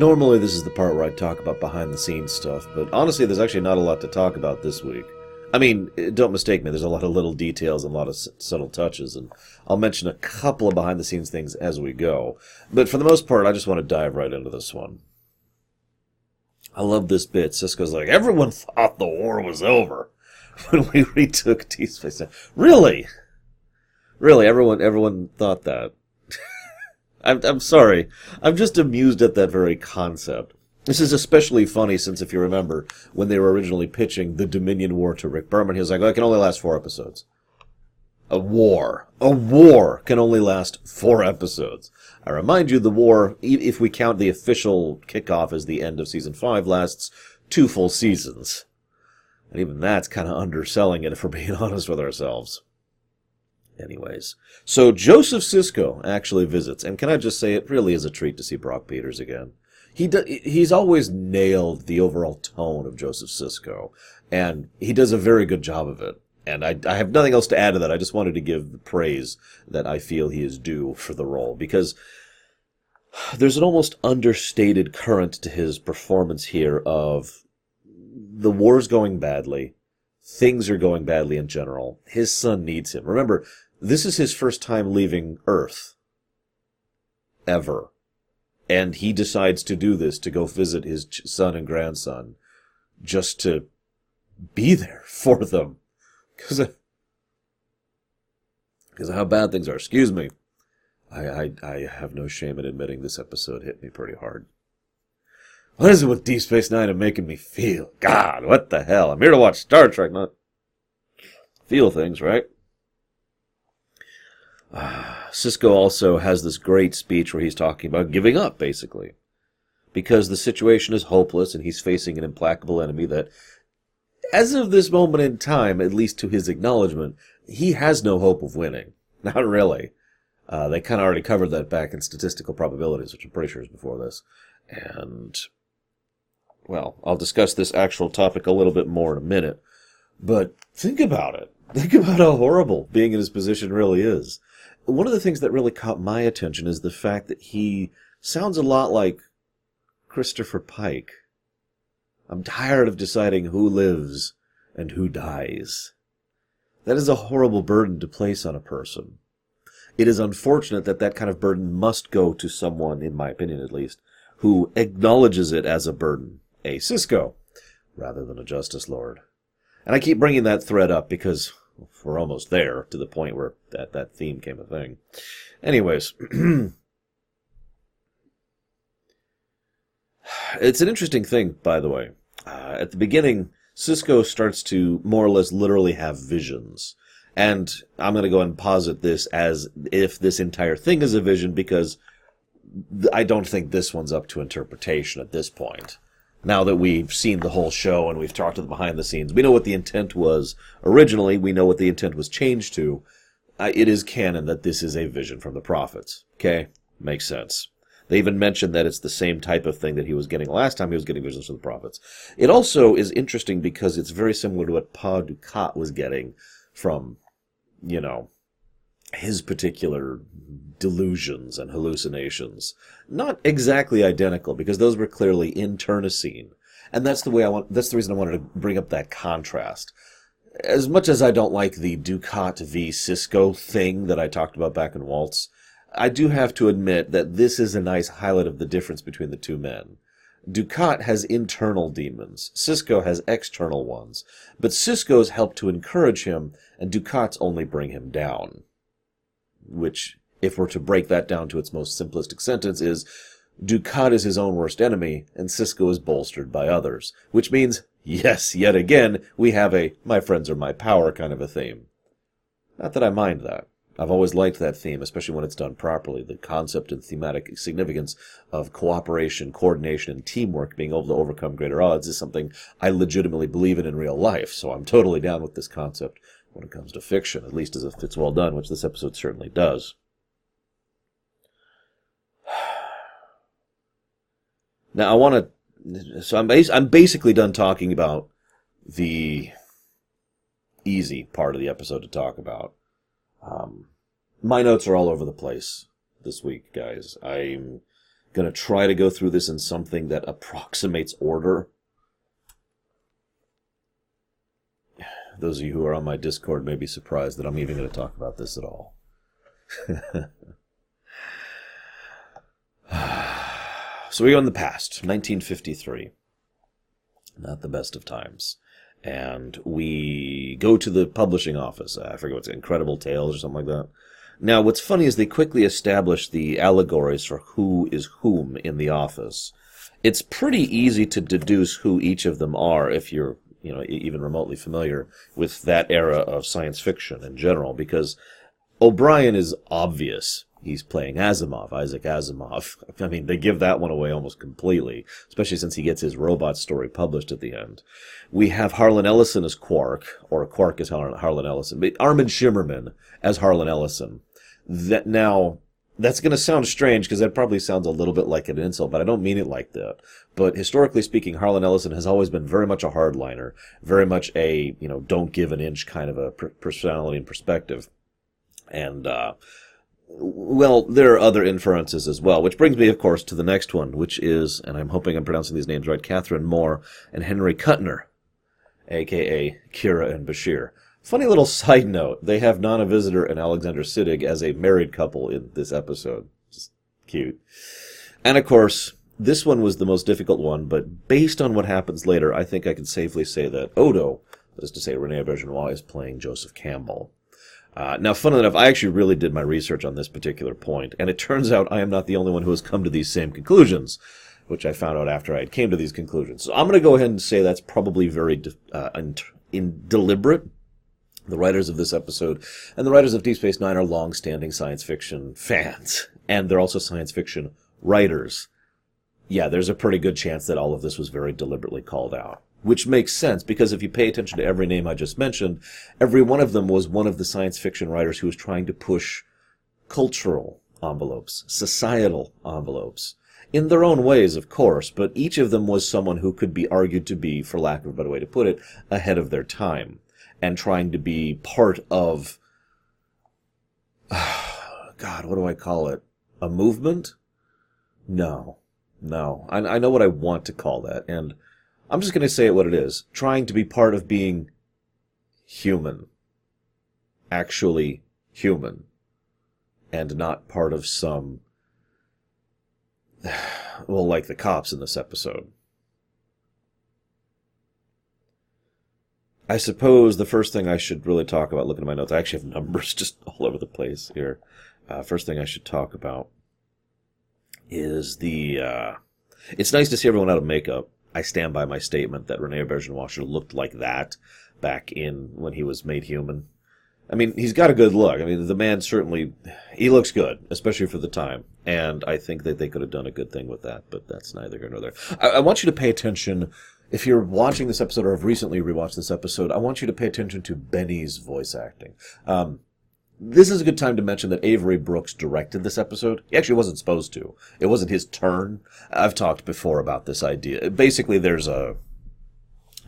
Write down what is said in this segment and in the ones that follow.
Normally, this is the part where I talk about behind the scenes stuff, but honestly, there's actually not a lot to talk about this week. I mean, eh, don't mistake me, there's a lot of little details and a lot of subtle touches, and I'll mention a couple of behind the scenes things as we go. But for the most part, I just want to dive right into this one. I love this bit. Sisko's like, everyone thought the war was over when we retook T Space. Really? Really, everyone everyone thought that. I'm I'm sorry. I'm just amused at that very concept. This is especially funny since if you remember when they were originally pitching the Dominion War to Rick Berman, he was like, "Oh, "It can only last four episodes." A war, a war can only last four episodes. I remind you, the war, if we count the official kickoff as the end of season five, lasts two full seasons. And even that's kind of underselling it if we're being honest with ourselves. Anyways, so Joseph Sisko actually visits, and can I just say it really is a treat to see Brock Peters again. He do, he's always nailed the overall tone of Joseph Sisko, and he does a very good job of it. And I, I have nothing else to add to that. I just wanted to give the praise that I feel he is due for the role because there's an almost understated current to his performance here of the war's going badly. Things are going badly in general. His son needs him. Remember, this is his first time leaving Earth. Ever. And he decides to do this to go visit his son and grandson just to be there for them. Because because uh, of how bad things are. Excuse me. I, I, I have no shame in admitting this episode hit me pretty hard. What is it with Deep Space Nine and making me feel? God, what the hell? I'm here to watch Star Trek, not feel things, right? Ah, Sisko also has this great speech where he's talking about giving up, basically. Because the situation is hopeless and he's facing an implacable enemy that, as of this moment in time, at least to his acknowledgement, he has no hope of winning. Not really. Uh, they kind of already covered that back in statistical probabilities, which I'm pretty sure is before this. And, well, I'll discuss this actual topic a little bit more in a minute. But think about it. Think about how horrible being in his position really is. One of the things that really caught my attention is the fact that he sounds a lot like Christopher Pike. I'm tired of deciding who lives and who dies. That is a horrible burden to place on a person. It is unfortunate that that kind of burden must go to someone, in my opinion at least, who acknowledges it as a burden, a Sisko, rather than a Justice Lord. And I keep bringing that thread up because we're almost there to the point where that, that theme came a thing. Anyways, it's an interesting thing, by the way. Uh, at the beginning, Sisko starts to more or less literally have visions. And I'm going to go and posit this as if this entire thing is a vision because I don't think this one's up to interpretation at this point. Now that we've seen the whole show and we've talked to the behind the scenes, we know what the intent was originally. We know what the intent was changed to. Uh, it is canon that this is a vision from the prophets. Okay? Makes sense. They even mentioned that it's the same type of thing that he was getting last time he was getting visions from the prophets. It also is interesting because it's very similar to what Pa Dukat was getting from, you know, his particular delusions and hallucinations. Not exactly identical because those were clearly internecine. And that's the way I want, that's the reason I wanted to bring up that contrast. As much as I don't like the Dukat v Sisko thing that I talked about back in Waltz, I do have to admit that this is a nice highlight of the difference between the two men. Dukat has internal demons. Sisko has external ones. But Sisko's help to encourage him, and Dukat's only bring him down. Which, if we're to break that down to its most simplistic sentence, is Dukat is his own worst enemy, and Sisko is bolstered by others. Which means, yes, yet again, we have a my friends are my power kind of a theme. Not that I mind that. I've always liked that theme, especially when it's done properly. The concept and thematic significance of cooperation, coordination, and teamwork being able to overcome greater odds is something I legitimately believe in in real life, so I'm totally down with this concept when it comes to fiction, at least as if it's well done, which this episode certainly does. Now I want to, so I'm bas- I'm basically done talking about the easy part of the episode to talk about. Um, my notes are all over the place this week, guys. I'm to try to go through this in something that approximates order. Those of you who are on my Discord may be surprised that I'm even going to talk about this at all. so we go in the past, 1953. Not the best of times. And we go to the publishing office. I forget what's Incredible Tales or something like that. Now, what's funny is they quickly establish the allegories for who is whom in the office. It's pretty easy to deduce who each of them are if you're, you know, even remotely familiar with that era of science fiction in general, because O'Brien is obvious. He's playing Asimov, Isaac Asimov. I mean, they give that one away almost completely, especially since he gets his robot story published at the end. We have Harlan Ellison as Quark, or Quark as Harlan Ellison, but Armin Shimerman as Harlan Ellison that now that's going to sound strange because that probably sounds a little bit like an insult, but I don't mean it like that. But historically speaking, Harlan Ellison has always been very much a hardliner, very much a, you know, don't give an inch kind of a personality and perspective. And, uh, well, there are other inferences as well, which brings me, of course, to the next one, which is, and I'm hoping I'm pronouncing these names right, Catherine Moore and Henry Kuttner, aka Kira and Bashir. Funny little side note: they have Nana Visitor and Alexander Siddig as a married couple in this episode. Just cute. And of course, this one was the most difficult one, but based on what happens later, I think I can safely say that Odo, that is to say, Rene Auberjonois, is playing Joseph Campbell. Uh, now, funnily enough, I actually really did my research on this particular point, and it turns out I am not the only one who has come to these same conclusions, which I found out after I came to these conclusions. So I'm going to go ahead and say that's probably very uh, in, in deliberate the writers of this episode and the writers of Deep Space Nine are long-standing science fiction fans, and they're also science fiction writers. Yeah, there's a pretty good chance that all of this was very deliberately called out. Which makes sense because if you pay attention to every name I just mentioned, every one of them was one of the science fiction writers who was trying to push cultural envelopes, societal envelopes. In their own ways, of course, but each of them was someone who could be argued to be, for lack of a better way to put it, ahead of their time and trying to be part of God, what do I call it? A movement? No, no. I, I know what I want to call that, and I'm just going to say it what it is. Trying to be part of being human. Actually human. And not part of some, well, like the cops in this episode. I suppose the first thing I should really talk about, looking at my notes, I actually have numbers just all over the place here. Uh, first thing I should talk about is the. Uh, it's nice to see everyone out of makeup. I stand by my statement that Rene have looked like that back in when he was made human. I mean, he's got a good look. I mean, the man certainly he looks good, especially for the time. And I think that they could have done a good thing with that, but that's neither here nor there. I, I want you to pay attention if you're watching this episode or have recently rewatched this episode, I want you to pay attention to Benny's voice acting. Um, this is a good time to mention that Avery Brooks directed this episode. He actually wasn't supposed to. It wasn't his turn. I've talked before about this idea. Basically, there's a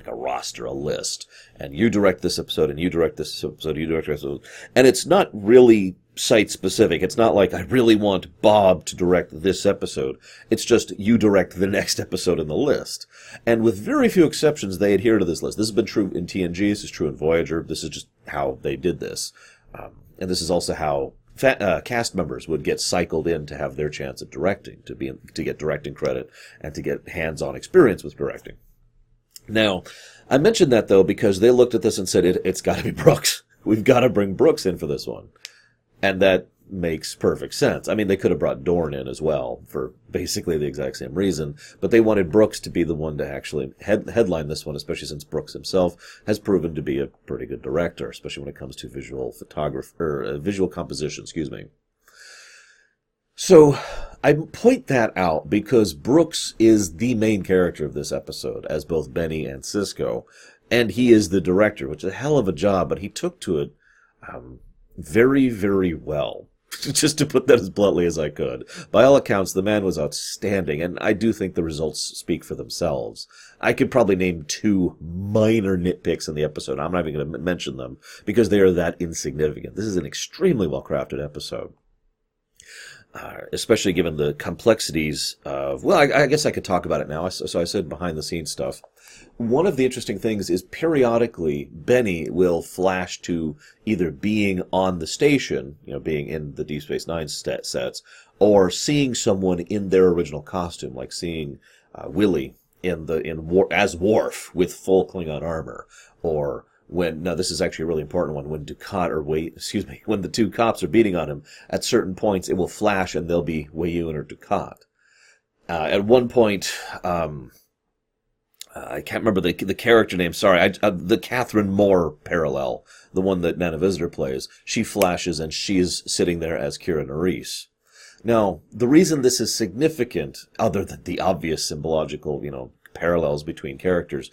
like a roster, a list, and you direct this episode, and you direct this episode, you direct this episode, and it's not really site specific. It's not like I really want Bob to direct this episode. It's just you direct the next episode in the list. And with very few exceptions, they adhere to this list. This has been true in TNG. This is true in Voyager. This is just how they did this. Um, and this is also how fa- uh, cast members would get cycled in to have their chance at directing, to be to get directing credit and to get hands-on experience with directing. Now, I mentioned that though because they looked at this and said it, it's got to be Brooks. We've got to bring Brooks in for this one. And that makes perfect sense. I mean, they could have brought Dorn in as well for basically the exact same reason, but they wanted Brooks to be the one to actually head, headline this one, especially since Brooks himself has proven to be a pretty good director, especially when it comes to visual photography or uh, visual composition. Excuse me. So I point that out because Brooks is the main character of this episode, as both Benny and Sisko, and he is the director, which is a hell of a job, but he took to it. Um, very, very well. Just to put that as bluntly as I could. By all accounts, the man was outstanding, and I do think the results speak for themselves. I could probably name two minor nitpicks in the episode. I'm not even going to mention them because they are that insignificant. This is an extremely well crafted episode. Uh, especially given the complexities of, well, I, I, guess I could talk about it now. So I said behind the scenes stuff. One of the interesting things is periodically Benny will flash to either being on the station, you know, being in the Deep Space Nine set sets, or seeing someone in their original costume, like seeing uh, Willie in the in War, as Worf with full Klingon armor, or when now this is actually a really important one when Dukat or wait excuse me when the two cops are beating on him at certain points it will flash and they'll be Weyoun or Dukat. Uh, at one point, um, I can't remember the the character name. Sorry, I, uh, the Catherine Moore parallel, the one that Nana Visitor plays. She flashes and she's sitting there as Kira Nerys. Now, the reason this is significant, other than the obvious symbological, you know, parallels between characters,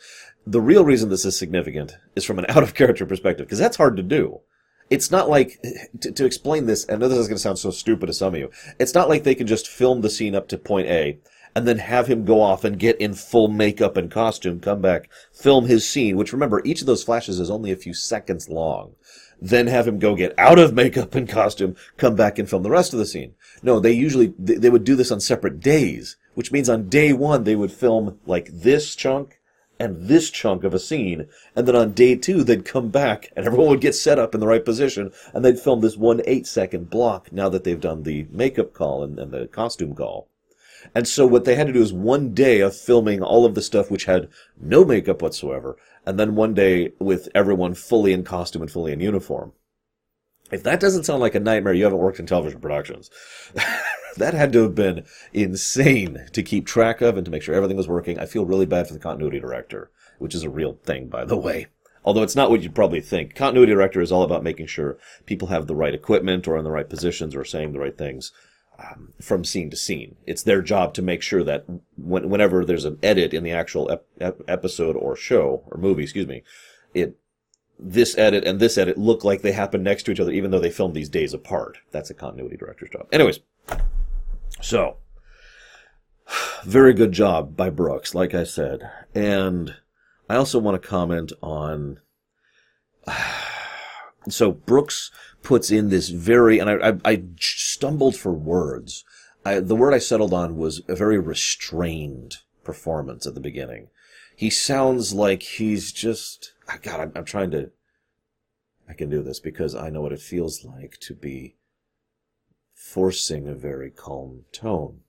the real reason this is significant is from an out of character perspective, because that's hard to do. It's not like, to, to explain this, I know this is going to sound so stupid to some of you, it's not like they can just film the scene up to point A, and then have him go off and get in full makeup and costume, come back, film his scene, which remember, each of those flashes is only a few seconds long. Then have him go get out of makeup and costume, come back and film the rest of the scene. No, they usually, they would do this on separate days, which means on day one, they would film like this chunk, and this chunk of a scene. And then on day two, they'd come back and everyone would get set up in the right position and they'd film this one eight second block now that they've done the makeup call and, and the costume call. And so what they had to do is one day of filming all of the stuff which had no makeup whatsoever, and then one day with everyone fully in costume and fully in uniform. If that doesn't sound like a nightmare, you haven't worked in television productions. that had to have been insane to keep track of and to make sure everything was working. I feel really bad for the continuity director, which is a real thing, by the way. Although it's not what you'd probably think. Continuity director is all about making sure people have the right equipment or in the right positions or saying the right things um, from scene to scene. It's their job to make sure that when, whenever there's an edit in the actual ep- ep- episode or show or movie, excuse me, it this edit and this edit look like they happen next to each other, even though they filmed these days apart. That's a continuity director's job. Anyways, so very good job by Brooks, like I said, and I also want to comment on. So Brooks puts in this very, and I, I, I stumbled for words. I, the word I settled on was a very restrained performance at the beginning. He sounds like he's just, ah, God, I'm, I'm trying to, I can do this because I know what it feels like to be forcing a very calm tone.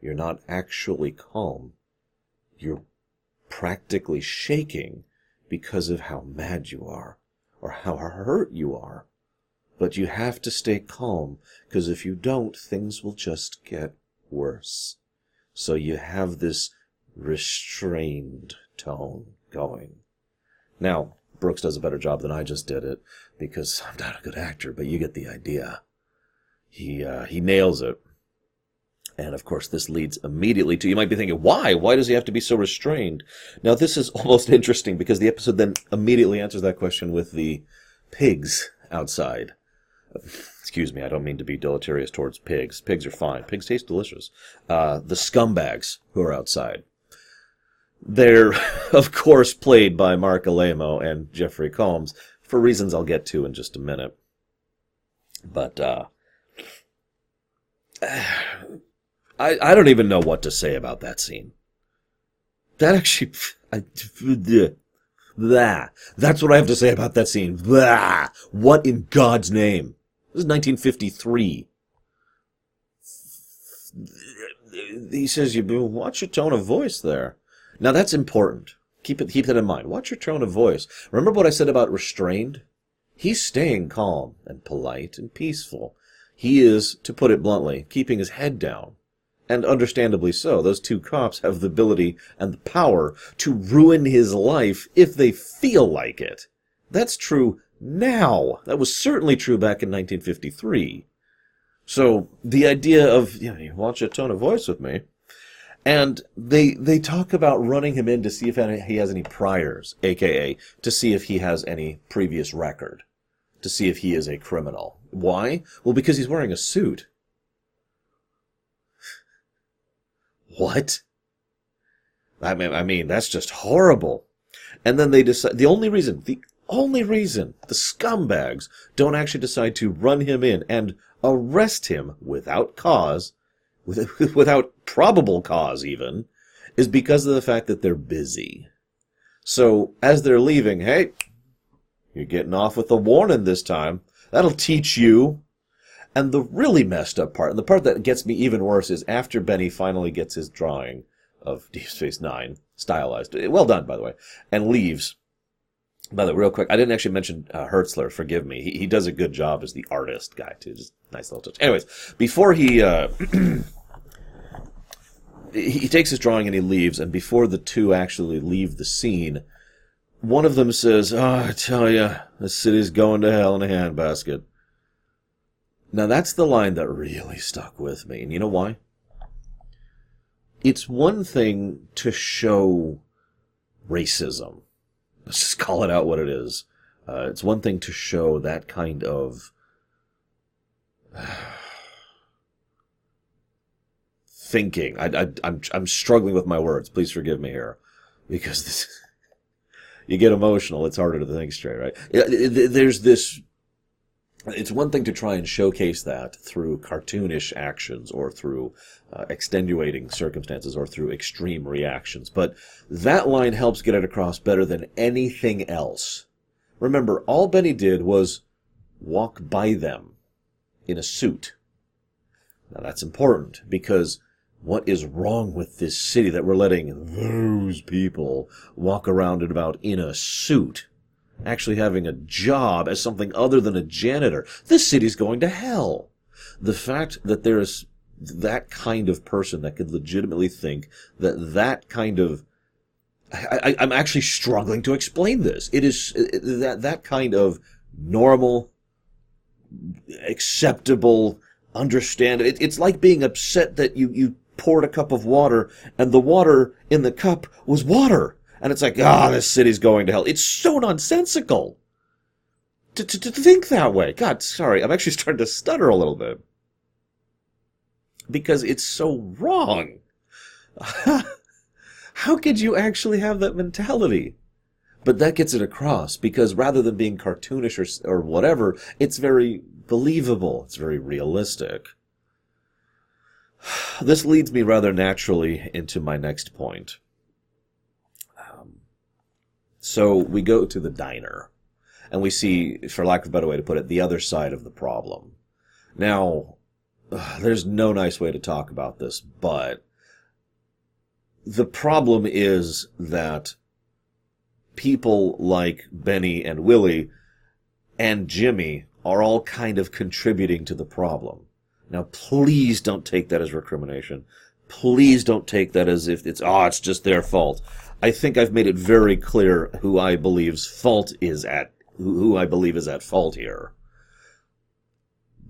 You're not actually calm. You're practically shaking because of how mad you are or how hurt you are. But you have to stay calm, because if you don't, things will just get worse. So you have this restrained tone going. Now, Brooks does a better job than I just did it, because I'm not a good actor, but you get the idea. He, uh, he nails it. And of course, this leads immediately to you might be thinking, why? Why does he have to be so restrained? Now, this is almost interesting because the episode then immediately answers that question with the pigs outside. Excuse me, I don't mean to be deleterious towards pigs. Pigs are fine. Pigs taste delicious. Uh, the scumbags who are outside. They're, of course, played by Marc Alaimo and Jeffrey Combs for reasons I'll get to in just a minute. But, uh, I, I don't even know what to say about that scene. That actually, I, blah, that's what I have to say about that scene. Blah, what in God's name? This is 1953. He says, "You watch your tone of voice there." Now that's important. Keep it, keep that in mind. Watch your tone of voice. Remember what I said about restrained? He's staying calm and polite and peaceful. He is, to put it bluntly, keeping his head down. And understandably so. Those two cops have the ability and the power to ruin his life if they feel like it. That's true now. That was certainly true back in 1953. So the idea of, you know, you watch a tone of voice with me, and they they talk about running him in to see if he has any priors, aka to see if he has any previous record, to see if he is a criminal. Why? Well, because he's wearing a suit. What? I mean, I mean, that's just horrible. And then they decide, the only reason, the only reason the scumbags don't actually decide to run him in and arrest him without cause, without probable cause even, is because of the fact that they're busy. So as they're leaving, hey, you're getting off with a warning this time. That'll teach you. And the really messed up part, and the part that gets me even worse, is after Benny finally gets his drawing of Deep Space Nine, stylized, well done, by the way, and leaves. By the way, real quick, I didn't actually mention uh, Hertzler. Forgive me. He, he does a good job as the artist guy too. Just nice little touch. Anyways, before he uh, he takes his drawing and he leaves, and before the two actually leave the scene, one of them says, "Oh, I tell you, the city's going to hell in a handbasket." Now that's the line that really stuck with me, and you know why? It's one thing to show racism. Let's just call it out what it is. Uh, it's one thing to show that kind of thinking. I, I, I'm I'm struggling with my words. Please forgive me here, because this you get emotional. It's harder to think straight, right? There's this. It's one thing to try and showcase that through cartoonish actions or through uh, extenuating circumstances or through extreme reactions, but that line helps get it across better than anything else. Remember, all Benny did was walk by them in a suit. Now that's important because what is wrong with this city that we're letting those people walk around and about in a suit? Actually having a job as something other than a janitor. This city's going to hell. The fact that there is that kind of person that could legitimately think that that kind of I, am actually struggling to explain this. It is that that kind of normal, acceptable, understand. It, it's like being upset that you you poured a cup of water and the water in the cup was water. And it's like, ah, oh, this city's going to hell. It's so nonsensical to, to, to think that way. God, sorry. I'm actually starting to stutter a little bit because it's so wrong. How could you actually have that mentality? But that gets it across because rather than being cartoonish or, or whatever, it's very believable. It's very realistic. This leads me rather naturally into my next point. Um, so we go to the diner, and we see, for lack of a better way to put it, the other side of the problem. Now, there's no nice way to talk about this, but the problem is that people like Benny and Willie and Jimmy are all kind of contributing to the problem. Now, please don't take that as recrimination. Please don't take that as if it's, oh, it's just their fault. I think I've made it very clear who I believe's fault is at, who I believe is at fault here.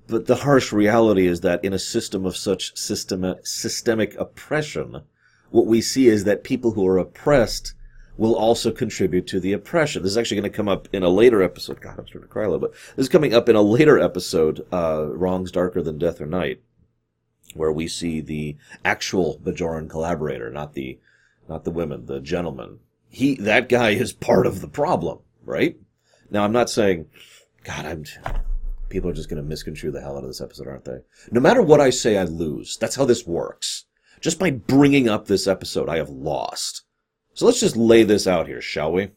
But the harsh reality is that in a system of such systemic, systemic oppression, what we see is that people who are oppressed will also contribute to the oppression. This is actually going to come up in a later episode. God, I'm starting to cry a little bit. This is coming up in a later episode, uh, Wrongs Darker Than Death or Night, where we see the actual Bajoran collaborator, not the, not the women, the gentleman. He, that guy is part of the problem, right? Now, I'm not saying, God, I'm, people are just going to misconstrue the hell out of this episode, aren't they? No matter what I say, I lose. That's how this works. Just by bringing up this episode, I have lost. So let's just lay this out here, shall we?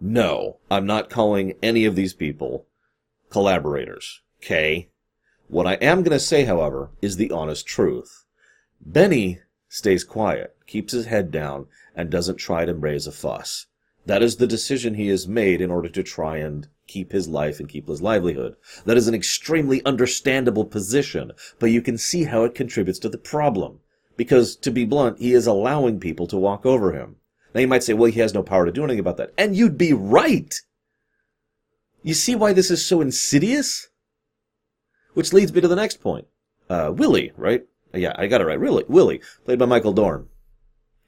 No, I'm not calling any of these people collaborators. Okay? What I am going to say, however, is the honest truth. Benny stays quiet, keeps his head down, and doesn't try to raise a fuss. That is the decision he has made in order to try and keep his life and keep his livelihood. That is an extremely understandable position, but you can see how it contributes to the problem. Because, to be blunt, he is allowing people to walk over him. Now you might say, well, he has no power to do anything about that. And you'd be right. You see why this is so insidious? Which leads me to the next point. Uh, Willie, right? Yeah, I got it right. Really, Willie, played by Michael Dorn,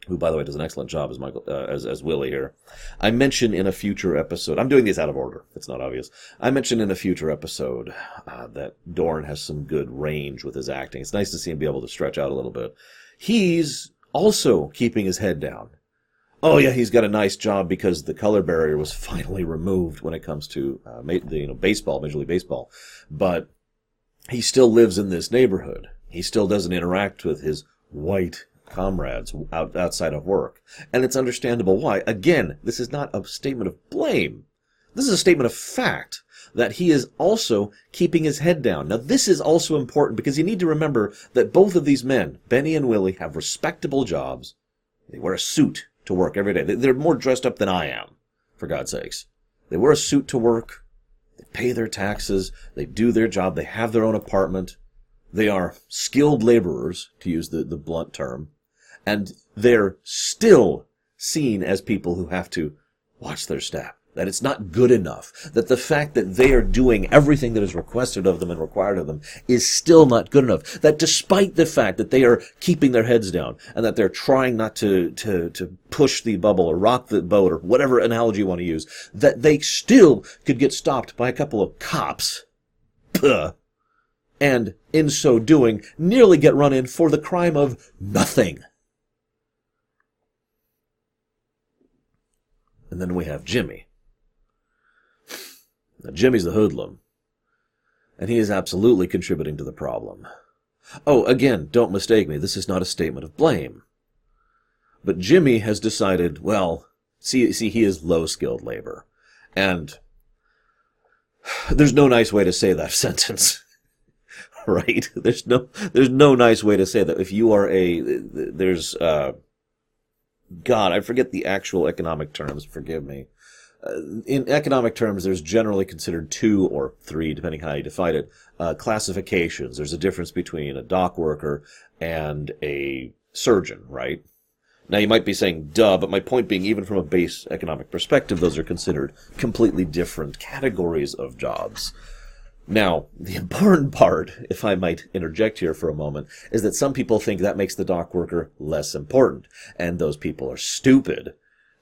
who, by the way, does an excellent job as Michael uh, as as Willie here. I mentioned in a future episode. I'm doing these out of order. It's not obvious. I mentioned in a future episode uh, that Dorn has some good range with his acting. It's nice to see him be able to stretch out a little bit. He's also keeping his head down oh yeah, he's got a nice job because the color barrier was finally removed when it comes to uh, the, you know baseball, Major League Baseball. But he still lives in this neighborhood. He still doesn't interact with his white comrades out, outside of work, and it's understandable why. Again, this is not a statement of blame. This is a statement of fact that he is also keeping his head down. Now, this is also important because you need to remember that both of these men, Benny and Willie, have respectable jobs. They wear a suit to work every day. They're more dressed up than I am, for God's sakes. They wear a suit to work. They pay their taxes. They do their job. They have their own apartment. They are skilled laborers, to use the, the blunt term. And they're still seen as people who have to watch their step that it's not good enough, that the fact that they are doing everything that is requested of them and required of them is still not good enough, that despite the fact that they are keeping their heads down and that they're trying not to, to, to push the bubble or rock the boat or whatever analogy you want to use, that they still could get stopped by a couple of cops. Puh. And in so doing, nearly get run in for the crime of nothing. And then we have Jimmy now, Jimmy's the hoodlum, and he is absolutely contributing to the problem. Oh, again, don't mistake me, this is not a statement of blame. But Jimmy has decided, well, see, see, he is low skilled labor. And there's no nice way to say that sentence. right? There's no, there's no nice way to say that. If you are a, there's, uh, God, I forget the actual economic terms, forgive me. Uh, in economic terms, there's generally considered two or three, depending how you define it, uh, classifications. There's a difference between a dock worker and a surgeon, right? Now you might be saying, duh, but my point being, even from a base economic perspective, those are considered completely different categories of jobs. Now, the important part, if I might interject here for a moment, is that some people think that makes the dock worker less important, and those people are stupid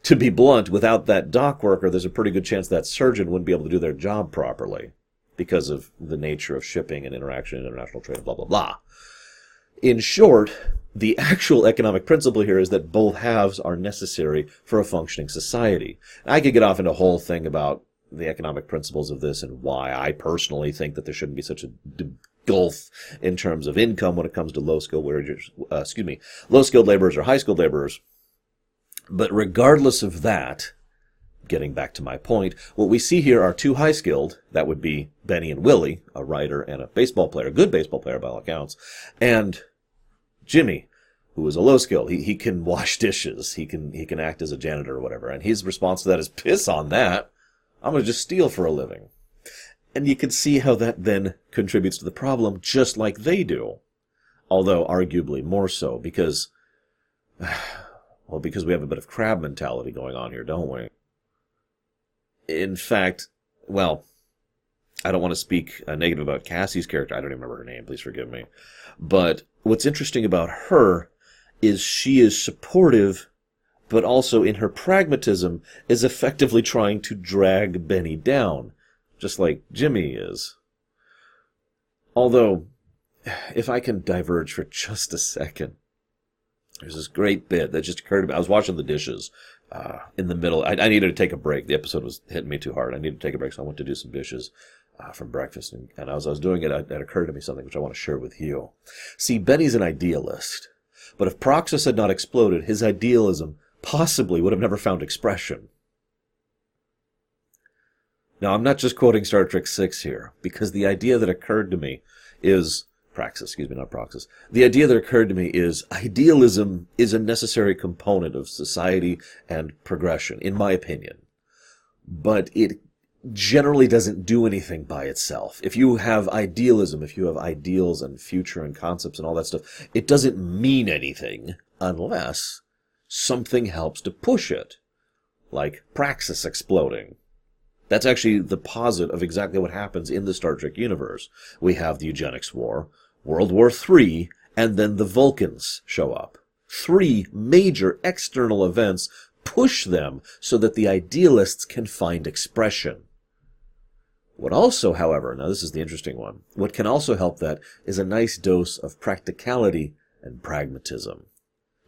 to be blunt, without that dock worker, there's a pretty good chance that surgeon wouldn't be able to do their job properly because of the nature of shipping and interaction and international trade, blah, blah, blah. In short, the actual economic principle here is that both halves are necessary for a functioning society. I could get off into a whole thing about the economic principles of this and why I personally think that there shouldn't be such a gulf in terms of income when it comes to low skilled workers, uh, excuse me, low skilled laborers or high skilled laborers. But regardless of that, getting back to my point, what we see here are two high skilled, that would be Benny and Willie, a writer and a baseball player, good baseball player by all accounts, and Jimmy, who is a low skill. He, he can wash dishes. He can, he can act as a janitor or whatever. And his response to that is piss on that. I'm going to just steal for a living. And you can see how that then contributes to the problem just like they do. Although arguably more so because Well, because we have a bit of crab mentality going on here, don't we? In fact, well, I don't want to speak uh, negative about Cassie's character. I don't even remember her name. Please forgive me. But what's interesting about her is she is supportive, but also in her pragmatism is effectively trying to drag Benny down, just like Jimmy is. Although, if I can diverge for just a second, there's this great bit that just occurred to me. I was washing the dishes uh, in the middle. I, I, needed to take a break. The episode was hitting me too hard. I needed to take a break, so I went to do some dishes uh, from breakfast. And, and, as I was doing it, it, occurred to me something which I want to share with you. See, Benny's an idealist. But if Praxis had not exploded, his idealism possibly would have never found expression. Now, I'm not just quoting Star Trek 6 here, because the idea that occurred to me is praxis, excuse me, not praxis. The idea that occurred to me is idealism is a necessary component of society and progression, in my opinion. But it generally doesn't do anything by itself. If you have idealism, if you have ideals and future and concepts and all that stuff, it doesn't mean anything unless something helps to push it. Like praxis exploding. That's actually the posit of exactly what happens in the Star Trek universe. We have the eugenics war, World War III, and then the Vulcans show up. Three major external events push them so that the idealists can find expression. What also, however, now this is the interesting one, what can also help that is a nice dose of practicality and pragmatism.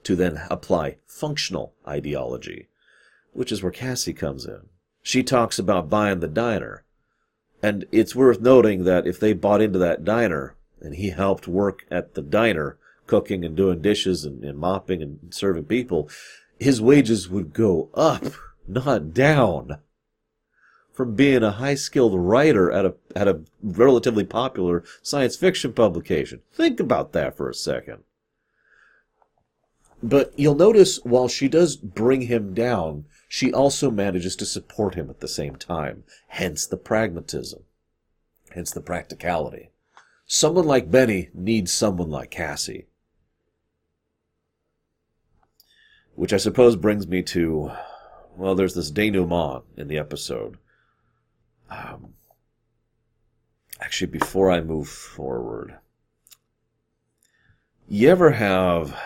to then apply functional ideology, which is where Cassie comes in. She talks about buying the diner. And it's worth noting that if they bought into that diner and he helped work at the diner, cooking and doing dishes and, and mopping and serving people, his wages would go up, not down. From being a high skilled writer at a, at a relatively popular science fiction publication. Think about that for a second. But you'll notice while she does bring him down, she also manages to support him at the same time. Hence the pragmatism. Hence the practicality. Someone like Benny needs someone like Cassie. Which I suppose brings me to, well, there's this denouement in the episode. Um, actually, before I move forward, you ever have.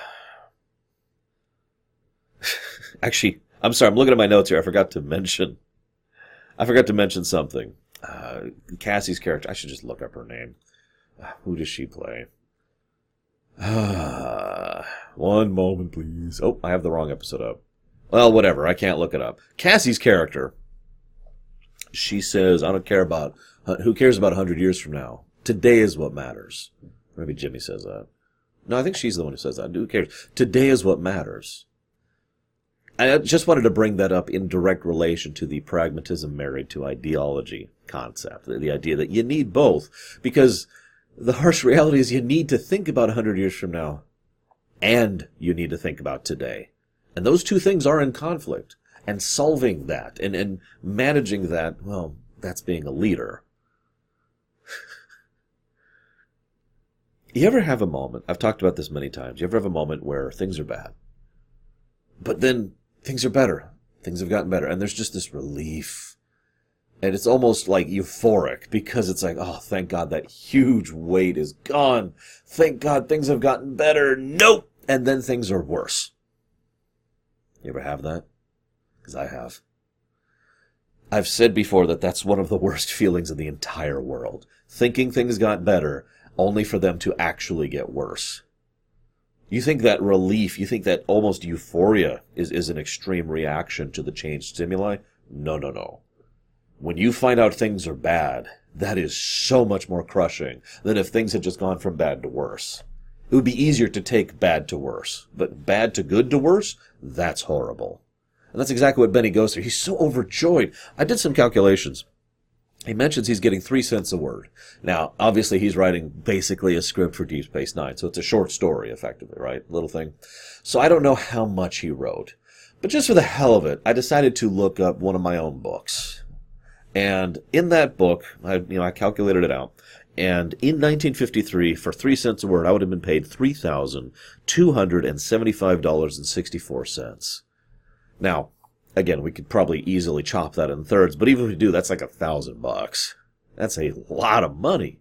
actually, I'm sorry, I'm looking at my notes here. I forgot to mention. I forgot to mention something. Uh, Cassie's character. I should just look up her name. Uh, who does she play? Uh, one moment, please. Oh, I have the wrong episode up. Well, whatever. I can't look it up. Cassie's character. She says, "I don't care about who cares about hundred years from now. Today is what matters." Maybe Jimmy says that. No, I think she's the one who says that. Who cares? Today is what matters. I just wanted to bring that up in direct relation to the pragmatism married to ideology concept. The idea that you need both because the harsh reality is you need to think about 100 years from now and you need to think about today. And those two things are in conflict. And solving that and, and managing that, well, that's being a leader. you ever have a moment, I've talked about this many times, you ever have a moment where things are bad, but then things are better. Things have gotten better. And there's just this relief. And it's almost like euphoric because it's like, oh, thank God that huge weight is gone. Thank God things have gotten better. Nope. And then things are worse. You ever have that? Because I have. I've said before that that's one of the worst feelings in the entire world. Thinking things got better only for them to actually get worse. You think that relief, you think that almost euphoria is, is an extreme reaction to the changed stimuli? No, no, no. When you find out things are bad, that is so much more crushing than if things had just gone from bad to worse. It would be easier to take bad to worse, but bad to good to worse, that's horrible. And that's exactly what Benny goes through. He's so overjoyed. I did some calculations he mentions he's getting three cents a word. Now, obviously, he's writing basically a script for Deep Space Nine, so it's a short story, effectively, right? Little thing. So I don't know how much he wrote. But just for the hell of it, I decided to look up one of my own books. And in that book, I, you know, I calculated it out. And in 1953, for three cents a word, I would have been paid $3,275.64. Now, Again, we could probably easily chop that in thirds, but even if we do, that's like a thousand bucks. That's a lot of money.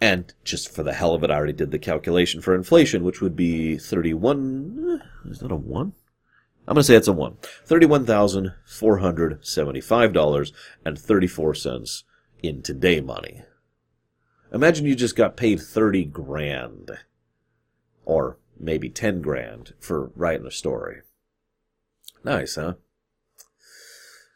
And just for the hell of it, I already did the calculation for inflation, which would be 31. Is that a 1? I'm going to say it's a 1. $31,475.34 in today money. Imagine you just got paid 30 grand. Or maybe 10 grand for writing a story. Nice, huh?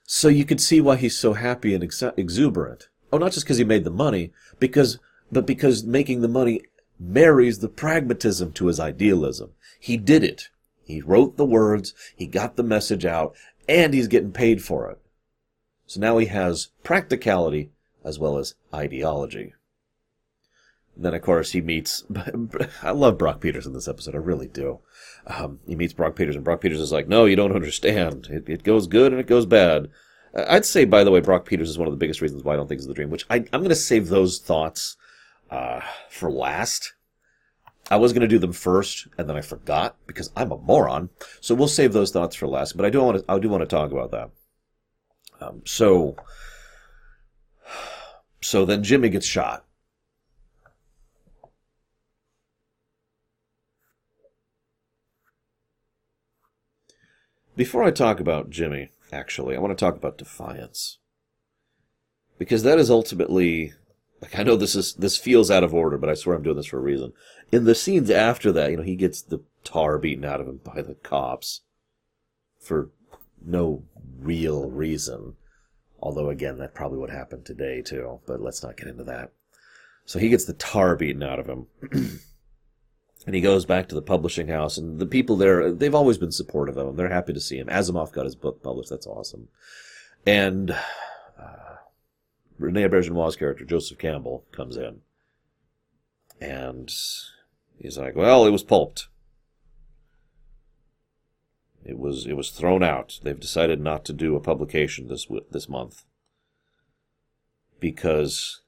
So you could see why he's so happy and ex- exuberant. Oh, not just because he made the money, because but because making the money marries the pragmatism to his idealism. He did it. He wrote the words, he got the message out, and he's getting paid for it. So now he has practicality as well as ideology. And then, of course, he meets. I love Brock Peters in this episode. I really do. Um, he meets Brock Peters, and Brock Peters is like, "No, you don't understand. It, it goes good and it goes bad." I'd say, by the way, Brock Peters is one of the biggest reasons why I don't think it's the dream. Which I, am going to save those thoughts uh, for last. I was going to do them first, and then I forgot because I'm a moron. So we'll save those thoughts for last. But I do want to. I do want to talk about that. Um, so, so then Jimmy gets shot Before I talk about Jimmy, actually, I want to talk about Defiance. Because that is ultimately like I know this is this feels out of order, but I swear I'm doing this for a reason. In the scenes after that, you know, he gets the tar beaten out of him by the cops for no real reason. Although, again, that probably would happen today, too, but let's not get into that. So he gets the tar beaten out of him. and he goes back to the publishing house, and the people there, they've always been supportive of him. They're happy to see him. Asimov got his book published. That's awesome. And uh, Rene Auberjonois' character, Joseph Campbell, comes in. And he's like, well, it was pulped. It was it was thrown out. They've decided not to do a publication this this month because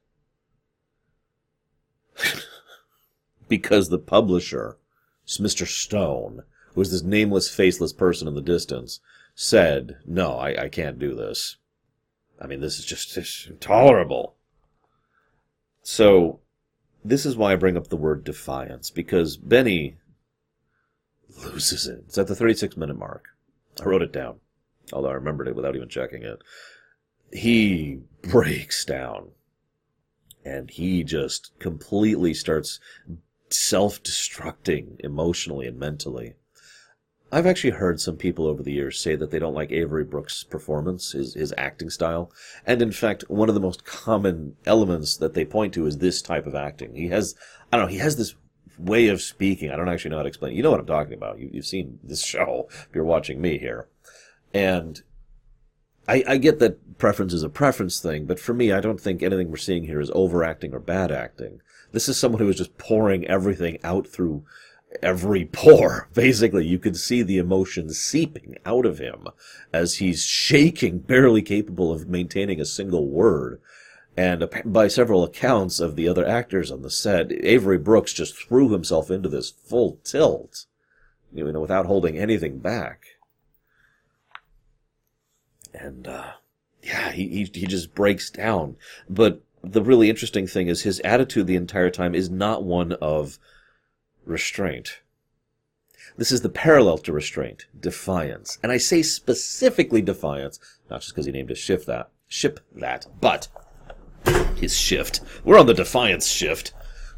because the publisher, Mr. Stone, who was this nameless, faceless person in the distance, said, "No, I, I can't do this. I mean, this is just intolerable." So, this is why I bring up the word defiance because Benny loses it. It's at the 36 minute mark. I wrote it down, although I remembered it without even checking it. He breaks down and he just completely starts self destructing emotionally and mentally. I've actually heard some people over the years say that they don't like Avery Brooks' performance, his, his acting style. And in fact, one of the most common elements that they point to is this type of acting. He has, I don't know, he has this way of speaking. I don't actually know how to explain. You know what I'm talking about. You, have seen this show if you're watching me here. And I, I get that preference is a preference thing, but for me, I don't think anything we're seeing here is overacting or bad acting. This is someone who is just pouring everything out through every pore. Basically, you can see the emotion seeping out of him as he's shaking, barely capable of maintaining a single word. And by several accounts of the other actors on the set, Avery Brooks just threw himself into this full tilt, you know, without holding anything back. And, uh, yeah, he, he, he just breaks down. But the really interesting thing is his attitude the entire time is not one of restraint. This is the parallel to restraint, defiance. And I say specifically defiance, not just because he named his ship that, ship that, but his shift. We're on the Defiance shift.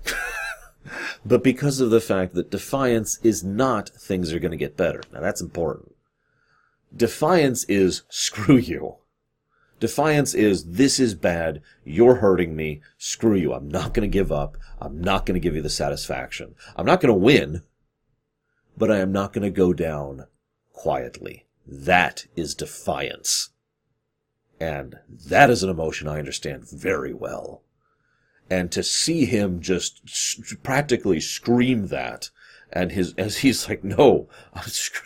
but because of the fact that Defiance is not things are going to get better. Now that's important. Defiance is screw you. Defiance is this is bad, you're hurting me, screw you. I'm not going to give up. I'm not going to give you the satisfaction. I'm not going to win, but I am not going to go down quietly. That is defiance. And that is an emotion I understand very well. And to see him just practically scream that, and his as he's like, no,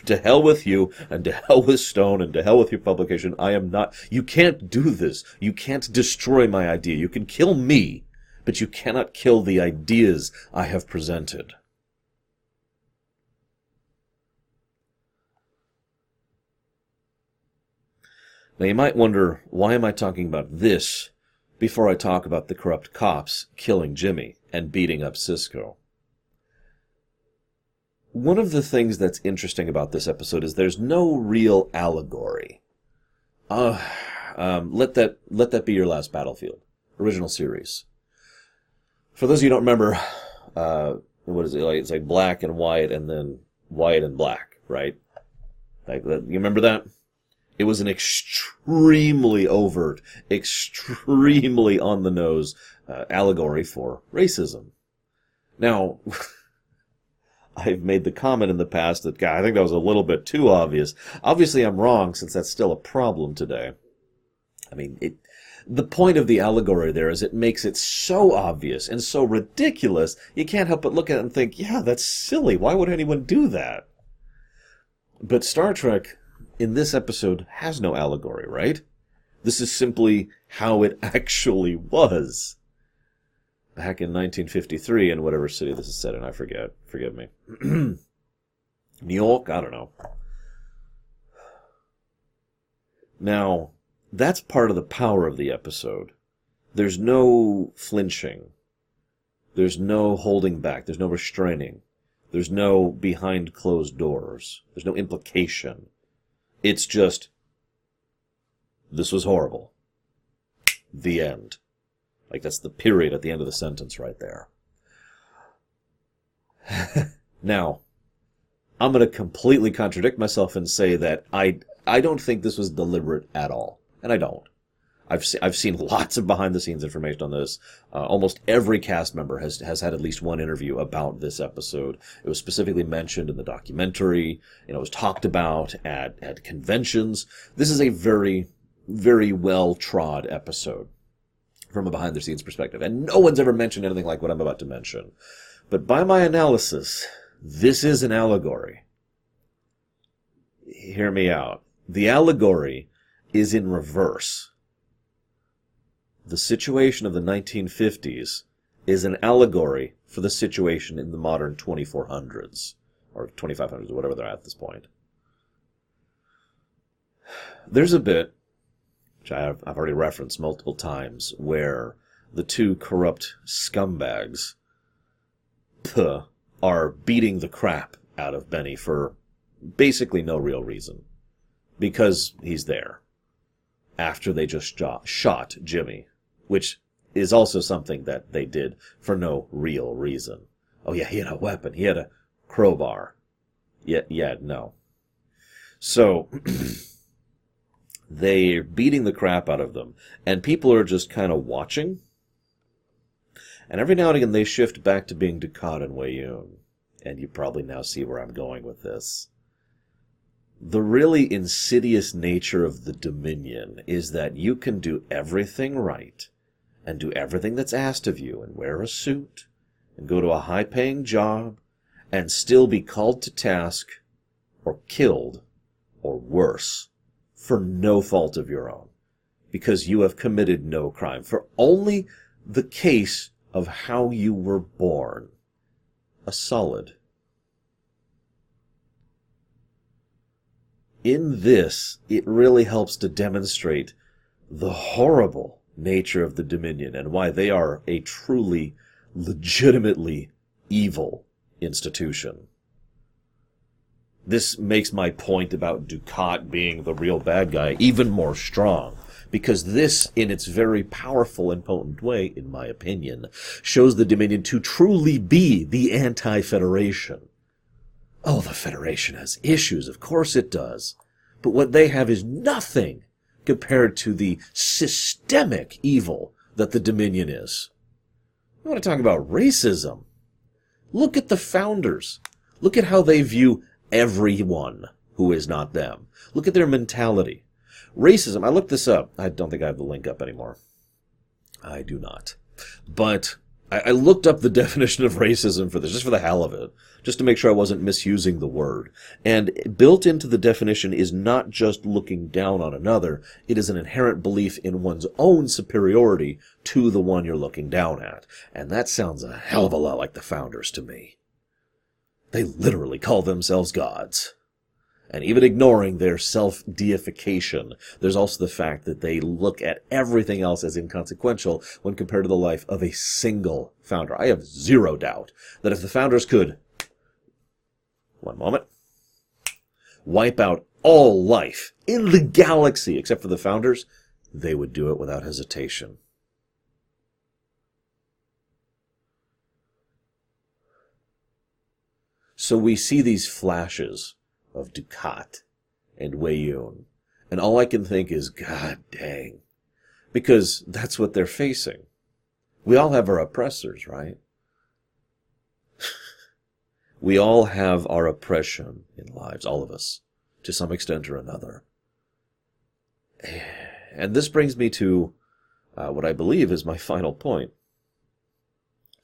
to hell with you, and to hell with Stone, and to hell with your publication. I am not. You can't do this. You can't destroy my idea. You can kill me, but you cannot kill the ideas I have presented. Now you might wonder, why am I talking about this before I talk about the corrupt cops killing Jimmy and beating up Sisko? One of the things that's interesting about this episode is there's no real allegory. Uh, um, let that let that be your last battlefield. Original series. For those of you who don't remember, uh, what is it like? It's like black and white, and then white and black, right? Like you remember that? It was an extremely overt, extremely on the nose uh, allegory for racism. Now, I've made the comment in the past that, God, I think that was a little bit too obvious. Obviously, I'm wrong since that's still a problem today. I mean, it, the point of the allegory there is it makes it so obvious and so ridiculous, you can't help but look at it and think, yeah, that's silly. Why would anyone do that? But Star Trek in this episode has no allegory, right? This is simply how it actually was. Back in 1953 in whatever city this is set in, I forget. Forgive me. New York? I don't know. Now, that's part of the power of the episode. There's no flinching. There's no holding back. There's no restraining. There's no behind closed doors. There's no implication. It's just, this was horrible. The end. Like that's the period at the end of the sentence right there. now, I'm going to completely contradict myself and say that I I don't think this was deliberate at all, and I don't. I've se- I've seen lots of behind the scenes information on this. Uh, almost every cast member has has had at least one interview about this episode. It was specifically mentioned in the documentary. You know, it was talked about at at conventions. This is a very very well trod episode from a behind the scenes perspective, and no one's ever mentioned anything like what I'm about to mention. But by my analysis, this is an allegory. Hear me out. The allegory is in reverse the situation of the 1950s is an allegory for the situation in the modern 2400s or 2500s, or whatever they're at this point. There's a bit, which I've, I've already referenced multiple times, where the two corrupt scumbags puh, are beating the crap out of Benny for basically no real reason. Because he's there. After they just shot Jimmy which is also something that they did for no real reason. Oh yeah, he had a weapon. He had a crowbar. Yeah, yeah, no. So they're beating the crap out of them, and people are just kind of watching. And every now and again, they shift back to being Dukat and Weyoun. And you probably now see where I'm going with this. The really insidious nature of the Dominion is that you can do everything right and do everything that's asked of you and wear a suit and go to a high paying job and still be called to task or killed or worse for no fault of your own because you have committed no crime for only the case of how you were born a solid in this it really helps to demonstrate the horrible nature of the Dominion and why they are a truly, legitimately evil institution. This makes my point about Dukat being the real bad guy even more strong, because this, in its very powerful and potent way, in my opinion, shows the Dominion to truly be the anti-Federation. Oh, the Federation has issues, of course it does. But what they have is nothing compared to the systemic evil that the Dominion is. I want to talk about racism. Look at the founders. Look at how they view everyone who is not them. Look at their mentality. Racism, I looked this up. I don't think I have the link up anymore. I do not. But I, I looked up the definition of racism for this, just for the hell of it, just to make sure I wasn't misusing the word. And built into the definition is not just looking down on another, it is an inherent belief in one's own superiority to the one you're looking down at. And that sounds a hell of a lot like the founders to me. They literally call themselves gods and even ignoring their self deification, there's also the fact that they look at everything else as inconsequential when compared to the life of a single founder. I have zero doubt that if the founders could, one moment, wipe out all life in the galaxy except for the founders, they would do it without hesitation. So we see these flashes of Dukat and Weyoun. And all I can think is, God dang. Because that's what they're facing. We all have our oppressors, right? we all have our oppression in lives, all of us, to some extent or another. And this brings me to uh, what I believe is my final point.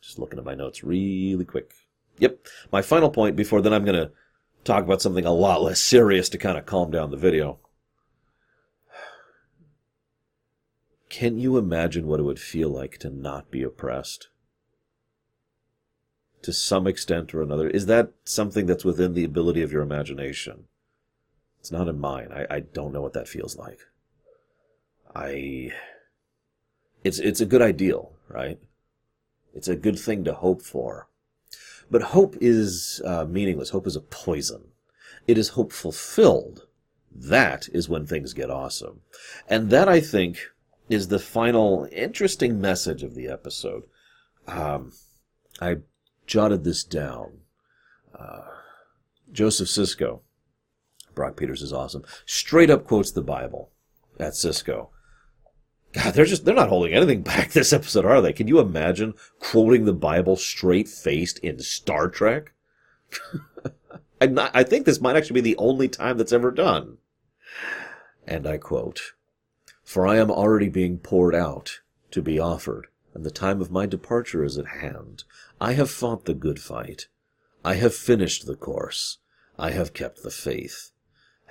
Just looking at my notes really quick. Yep, my final point before then I'm going to talk about something a lot less serious to kind of calm down the video. Can you imagine what it would feel like to not be oppressed? To some extent or another. Is that something that's within the ability of your imagination? It's not in mine. I, I don't know what that feels like. I. It's, it's a good ideal, right? It's a good thing to hope for. But hope is uh, meaningless. Hope is a poison. It is hope fulfilled. That is when things get awesome. And that, I think, is the final interesting message of the episode. Um, I jotted this down. Uh, Joseph Sisko, Brock Peters is awesome, straight up quotes the Bible at Sisko. God, they're just, they're not holding anything back this episode, are they? Can you imagine quoting the Bible straight faced in Star Trek? not, I think this might actually be the only time that's ever done. And I quote, For I am already being poured out to be offered, and the time of my departure is at hand. I have fought the good fight. I have finished the course. I have kept the faith.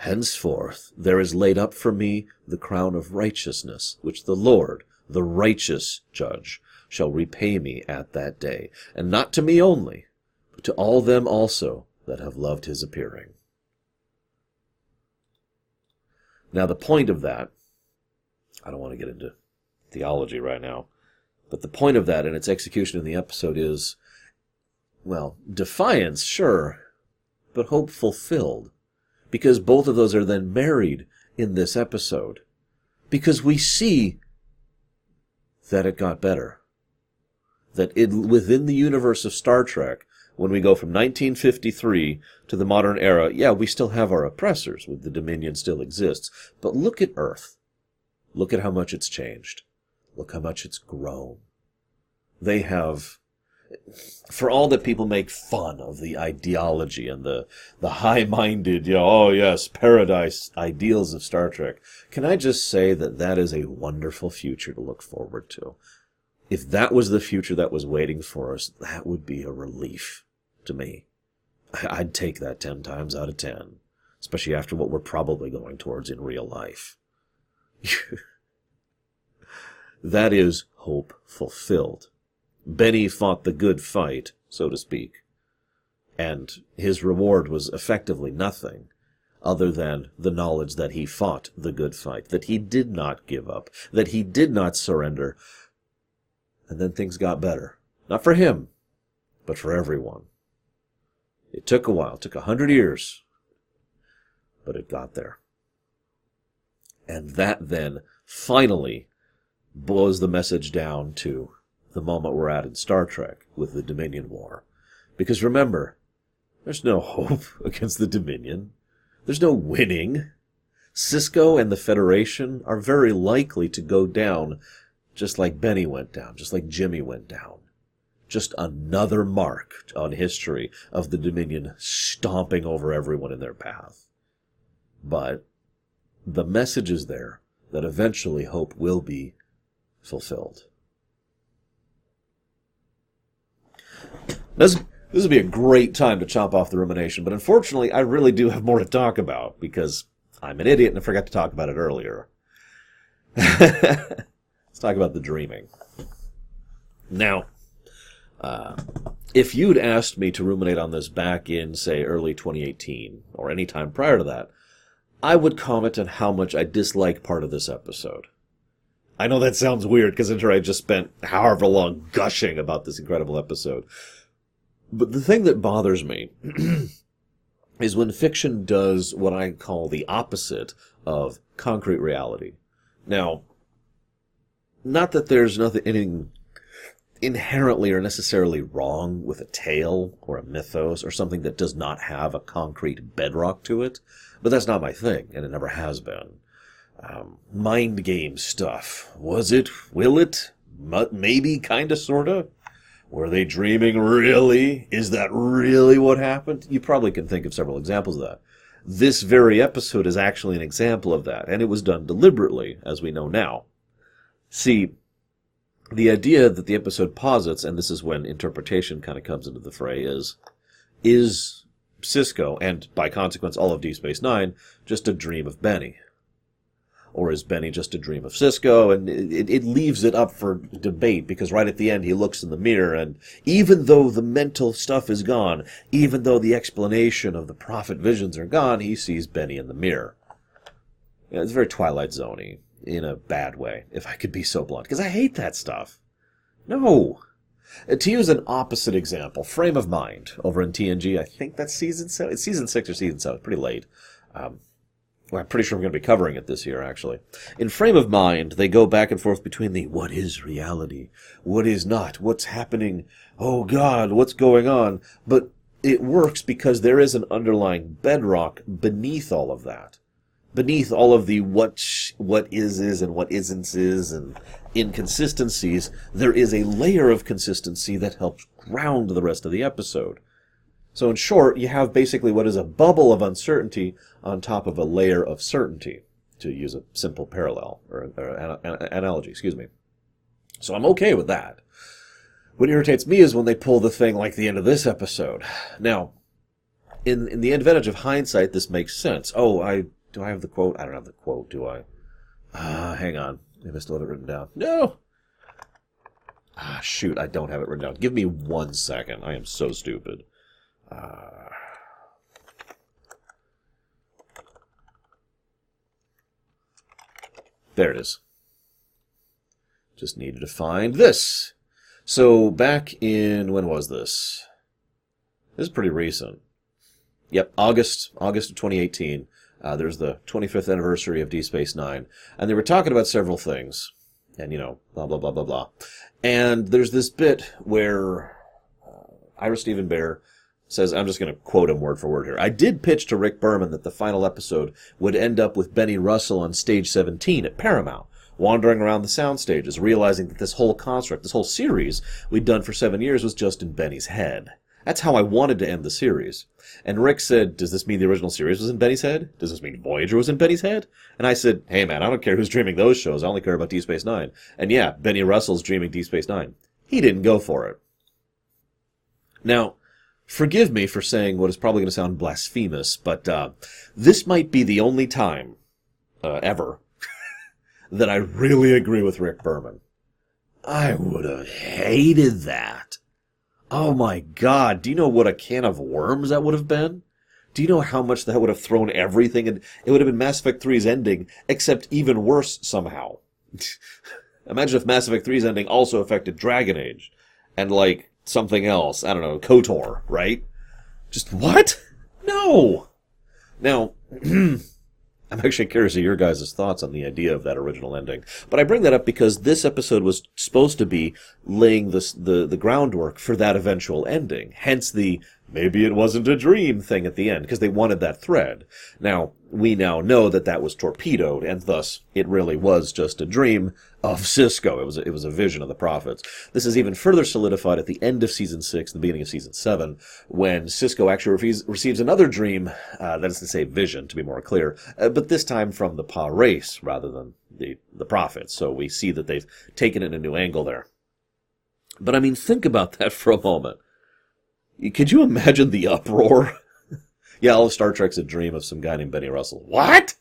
Henceforth there is laid up for me the crown of righteousness, which the Lord, the righteous judge, shall repay me at that day, and not to me only, but to all them also that have loved his appearing. Now, the point of that, I don't want to get into theology right now, but the point of that and its execution in the episode is, well, defiance, sure, but hope fulfilled. Because both of those are then married in this episode. Because we see that it got better. That it, within the universe of Star Trek, when we go from 1953 to the modern era, yeah, we still have our oppressors, with the Dominion still exists. But look at Earth. Look at how much it's changed. Look how much it's grown. They have, for all that people make fun of the ideology and the, the high-minded, you know, oh yes, paradise ideals of Star Trek, can I just say that that is a wonderful future to look forward to? if that was the future that was waiting for us, that would be a relief to me. I'd take that 10 times out of 10, especially after what we're probably going towards in real life. that is hope fulfilled. Benny fought the good fight, so to speak, and his reward was effectively nothing other than the knowledge that he fought the good fight, that he did not give up, that he did not surrender, and then things got better. Not for him, but for everyone. It took a while, took a hundred years, but it got there. And that then finally blows the message down to the moment we're at in Star Trek with the Dominion War. Because remember, there's no hope against the Dominion. There's no winning. Sisko and the Federation are very likely to go down just like Benny went down, just like Jimmy went down. Just another mark on history of the Dominion stomping over everyone in their path. But the message is there that eventually hope will be fulfilled. This, this would be a great time to chop off the rumination, but unfortunately, I really do have more to talk about because I'm an idiot and I forgot to talk about it earlier. Let's talk about the dreaming. Now, uh, if you'd asked me to ruminate on this back in, say, early 2018, or any time prior to that, I would comment on how much I dislike part of this episode. I know that sounds weird, because I just spent however long gushing about this incredible episode. But the thing that bothers me is when fiction does what I call the opposite of concrete reality. Now, not that there's nothing anything inherently or necessarily wrong with a tale or a mythos or something that does not have a concrete bedrock to it, but that's not my thing, and it never has been. Um, mind game stuff. Was it? Will it? Maybe, kinda, sorta? Were they dreaming really? Is that really what happened? You probably can think of several examples of that. This very episode is actually an example of that, and it was done deliberately, as we know now. See, the idea that the episode posits, and this is when interpretation kind of comes into the fray, is is Sisko, and by consequence all of Deep Space Nine, just a dream of Benny? Or is Benny just a dream of Sisko? And it, it leaves it up for debate because right at the end he looks in the mirror and even though the mental stuff is gone, even though the explanation of the prophet visions are gone, he sees Benny in the mirror. Yeah, it's very Twilight Zoney in a bad way, if I could be so blunt, because I hate that stuff. No. Uh, to use an opposite example, Frame of Mind over in TNG, I think that's season seven. It's season six or season seven. It's pretty late. Um, well, I'm pretty sure I'm going to be covering it this year, actually. In Frame of Mind, they go back and forth between the what is reality, what is not, what's happening, oh God, what's going on. But it works because there is an underlying bedrock beneath all of that. Beneath all of the what sh- what is is and what isn't is and inconsistencies, there is a layer of consistency that helps ground the rest of the episode. So in short, you have basically what is a bubble of uncertainty on top of a layer of certainty, to use a simple parallel or, or an, an analogy, excuse me. So I'm okay with that. What irritates me is when they pull the thing like the end of this episode. Now, in in the advantage of hindsight, this makes sense. Oh, I do I have the quote? I don't have the quote, do I? Ah, uh, hang on. I still have it written down. No. Ah, shoot, I don't have it written down. Give me one second. I am so stupid. Uh, there it is. Just needed to find this. So back in when was this? This is pretty recent. Yep, August August of 2018. Uh, there's the 25th anniversary of Deep Space Nine, and they were talking about several things, and you know, blah blah blah blah blah. And there's this bit where uh, Ira Steven Behr says, I'm just going to quote him word for word here. I did pitch to Rick Berman that the final episode would end up with Benny Russell on stage 17 at Paramount, wandering around the sound stages, realizing that this whole construct, this whole series we'd done for seven years was just in Benny's head. That's how I wanted to end the series. And Rick said, Does this mean the original series was in Benny's head? Does this mean Voyager was in Benny's head? And I said, Hey man, I don't care who's dreaming those shows. I only care about Deep Space Nine. And yeah, Benny Russell's dreaming Deep Space Nine. He didn't go for it. Now, forgive me for saying what is probably going to sound blasphemous, but uh, this might be the only time uh, ever that I really agree with Rick Berman. I would have hated that. Oh my god, do you know what a can of worms that would have been? Do you know how much that would have thrown everything and it would have been Mass Effect 3's ending, except even worse somehow. Imagine if Mass Effect 3's ending also affected Dragon Age. And like something else. I don't know, KOTOR, right? Just what? No! Now, I'm actually curious of your guys' thoughts on the idea of that original ending. But I bring that up because this episode was supposed to be laying the, the, the groundwork for that eventual ending. Hence the maybe it wasn't a dream thing at the end, because they wanted that thread. Now, we now know that that was torpedoed, and thus it really was just a dream of Sisko. It was a, it was a vision of the prophets. This is even further solidified at the end of season six, the beginning of season seven, when Sisko actually receives, receives another dream. Uh, that is to say, vision, to be more clear, uh, but this time from the Pah-wraith rather than the the prophets. So we see that they've taken it a new angle there. But I mean, think about that for a moment. Could you imagine the uproar? yeah, all of Star Trek's a dream of some guy named Benny Russell. What?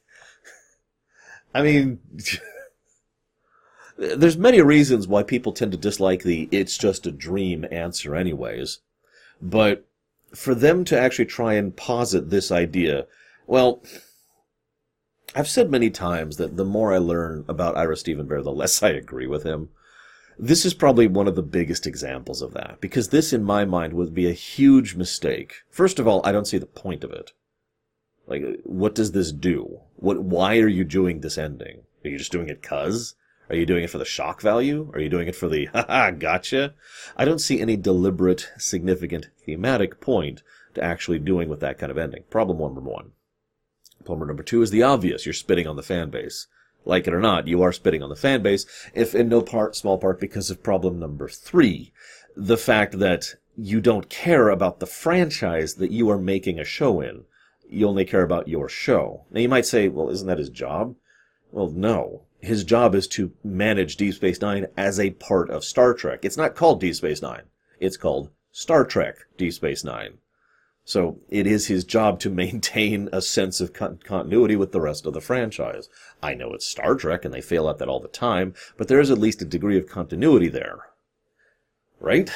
I mean, there's many reasons why people tend to dislike the it's just a dream answer anyways. But for them to actually try and posit this idea, well, I've said many times that the more I learn about Ira Steven Behr, the less I agree with him. This is probably one of the biggest examples of that, because this, in my mind, would be a huge mistake. First of all, I don't see the point of it. Like, what does this do? What, why are you doing this ending? Are you just doing it cuz? Are you doing it for the shock value? Are you doing it for the, haha, gotcha? I don't see any deliberate, significant, thematic point to actually doing with that kind of ending. Problem number one. Problem number two is the obvious. You're spitting on the fan base like it or not, you are spitting on the fan base, if in no part, small part, because of problem number three. The fact that you don't care about the franchise that you are making a show in. You only care about your show. Now you might say, well, isn't that his job? Well, no. His job is to manage Deep Space Nine as a part of Star Trek. It's not called Deep Space Nine. It's called Star Trek Deep Space Nine. So it is his job to maintain a sense of con- continuity with the rest of the franchise. I know it's Star Trek and they fail at that all the time, but there is at least a degree of continuity there. Right?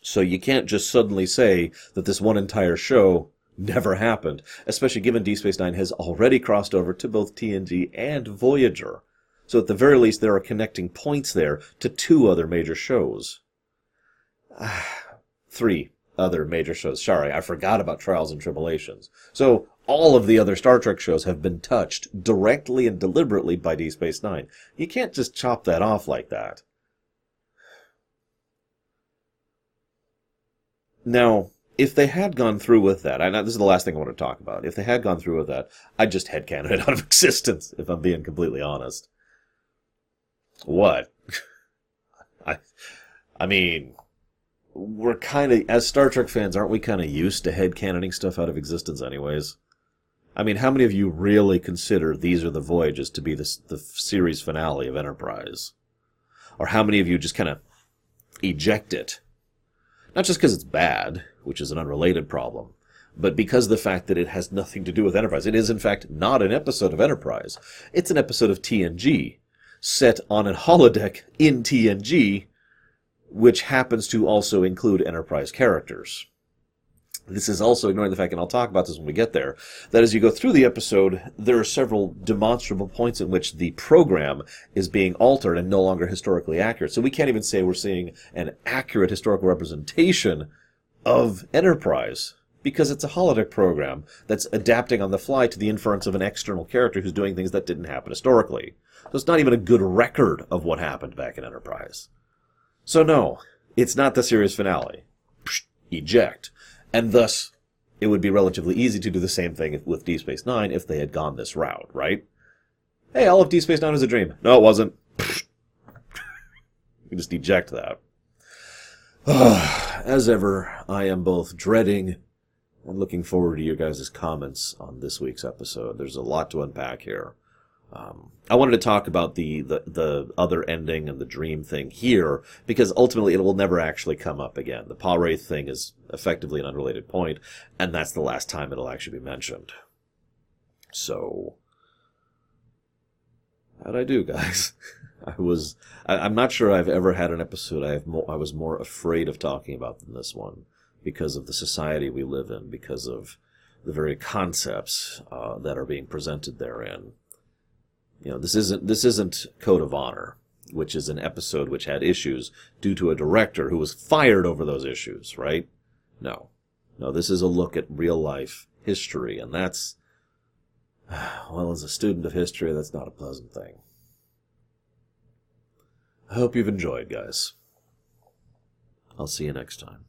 So you can't just suddenly say that this one entire show never happened, especially given Deep Space Nine has already crossed over to both TNG and Voyager. So at the very least, there are connecting points there to two other major shows. Three other major shows. Sorry, I forgot about Trials and Tribulations. So all of the other Star Trek shows have been touched directly and deliberately by Deep Space Nine. You can't just chop that off like that. Now, if they had gone through with that, I know this is the last thing I want to talk about. If they had gone through with that, I'd just headcanon it out of existence, if I'm being completely honest. What? I, I mean, we're kind of, as Star Trek fans, aren't we kind of used to head headcanoning stuff out of existence anyways? I mean, how many of you really consider These Are the Voyages to be the, the series finale of Enterprise? Or how many of you just kind of eject it? Not just because it's bad, which is an unrelated problem, but because the fact that it has nothing to do with Enterprise. It is, in fact, not an episode of Enterprise. It's an episode of TNG, set on a holodeck in TNG, which happens to also include Enterprise characters. This is also ignoring the fact, and I'll talk about this when we get there, that as you go through the episode, there are several demonstrable points in which the program is being altered and no longer historically accurate. So we can't even say we're seeing an accurate historical representation of Enterprise because it's a holodeck program that's adapting on the fly to the inference of an external character who's doing things that didn't happen historically. So it's not even a good record of what happened back in Enterprise. So no, it's not the series finale. Eject. And thus, it would be relatively easy to do the same thing with Deep Space Nine if they had gone this route, right? Hey, all of Deep Space Nine was a dream. No, it wasn't. you just eject that. As ever, I am both dreading and looking forward to your guys' comments on this week's episode. There's a lot to unpack here. Um, I wanted to talk about the, the, the other ending and the dream thing here because ultimately it will never actually come up again. The Pah-wraith thing is effectively an unrelated point, and that's the last time it'll actually be mentioned. So, how'd I do, guys? I was I, am not sure I've ever had an episode I have more, I was more afraid of talking about than this one because of the society we live in, because of the very concepts uh, that are being presented therein. You know, this isn't this isn't Code of Honor, which is an episode which had issues due to a director who was fired over those issues, right? No. No, this is a look at real life history, and that's well, as a student of history, that's not a pleasant thing. I hope you've enjoyed, guys. I'll see you next time.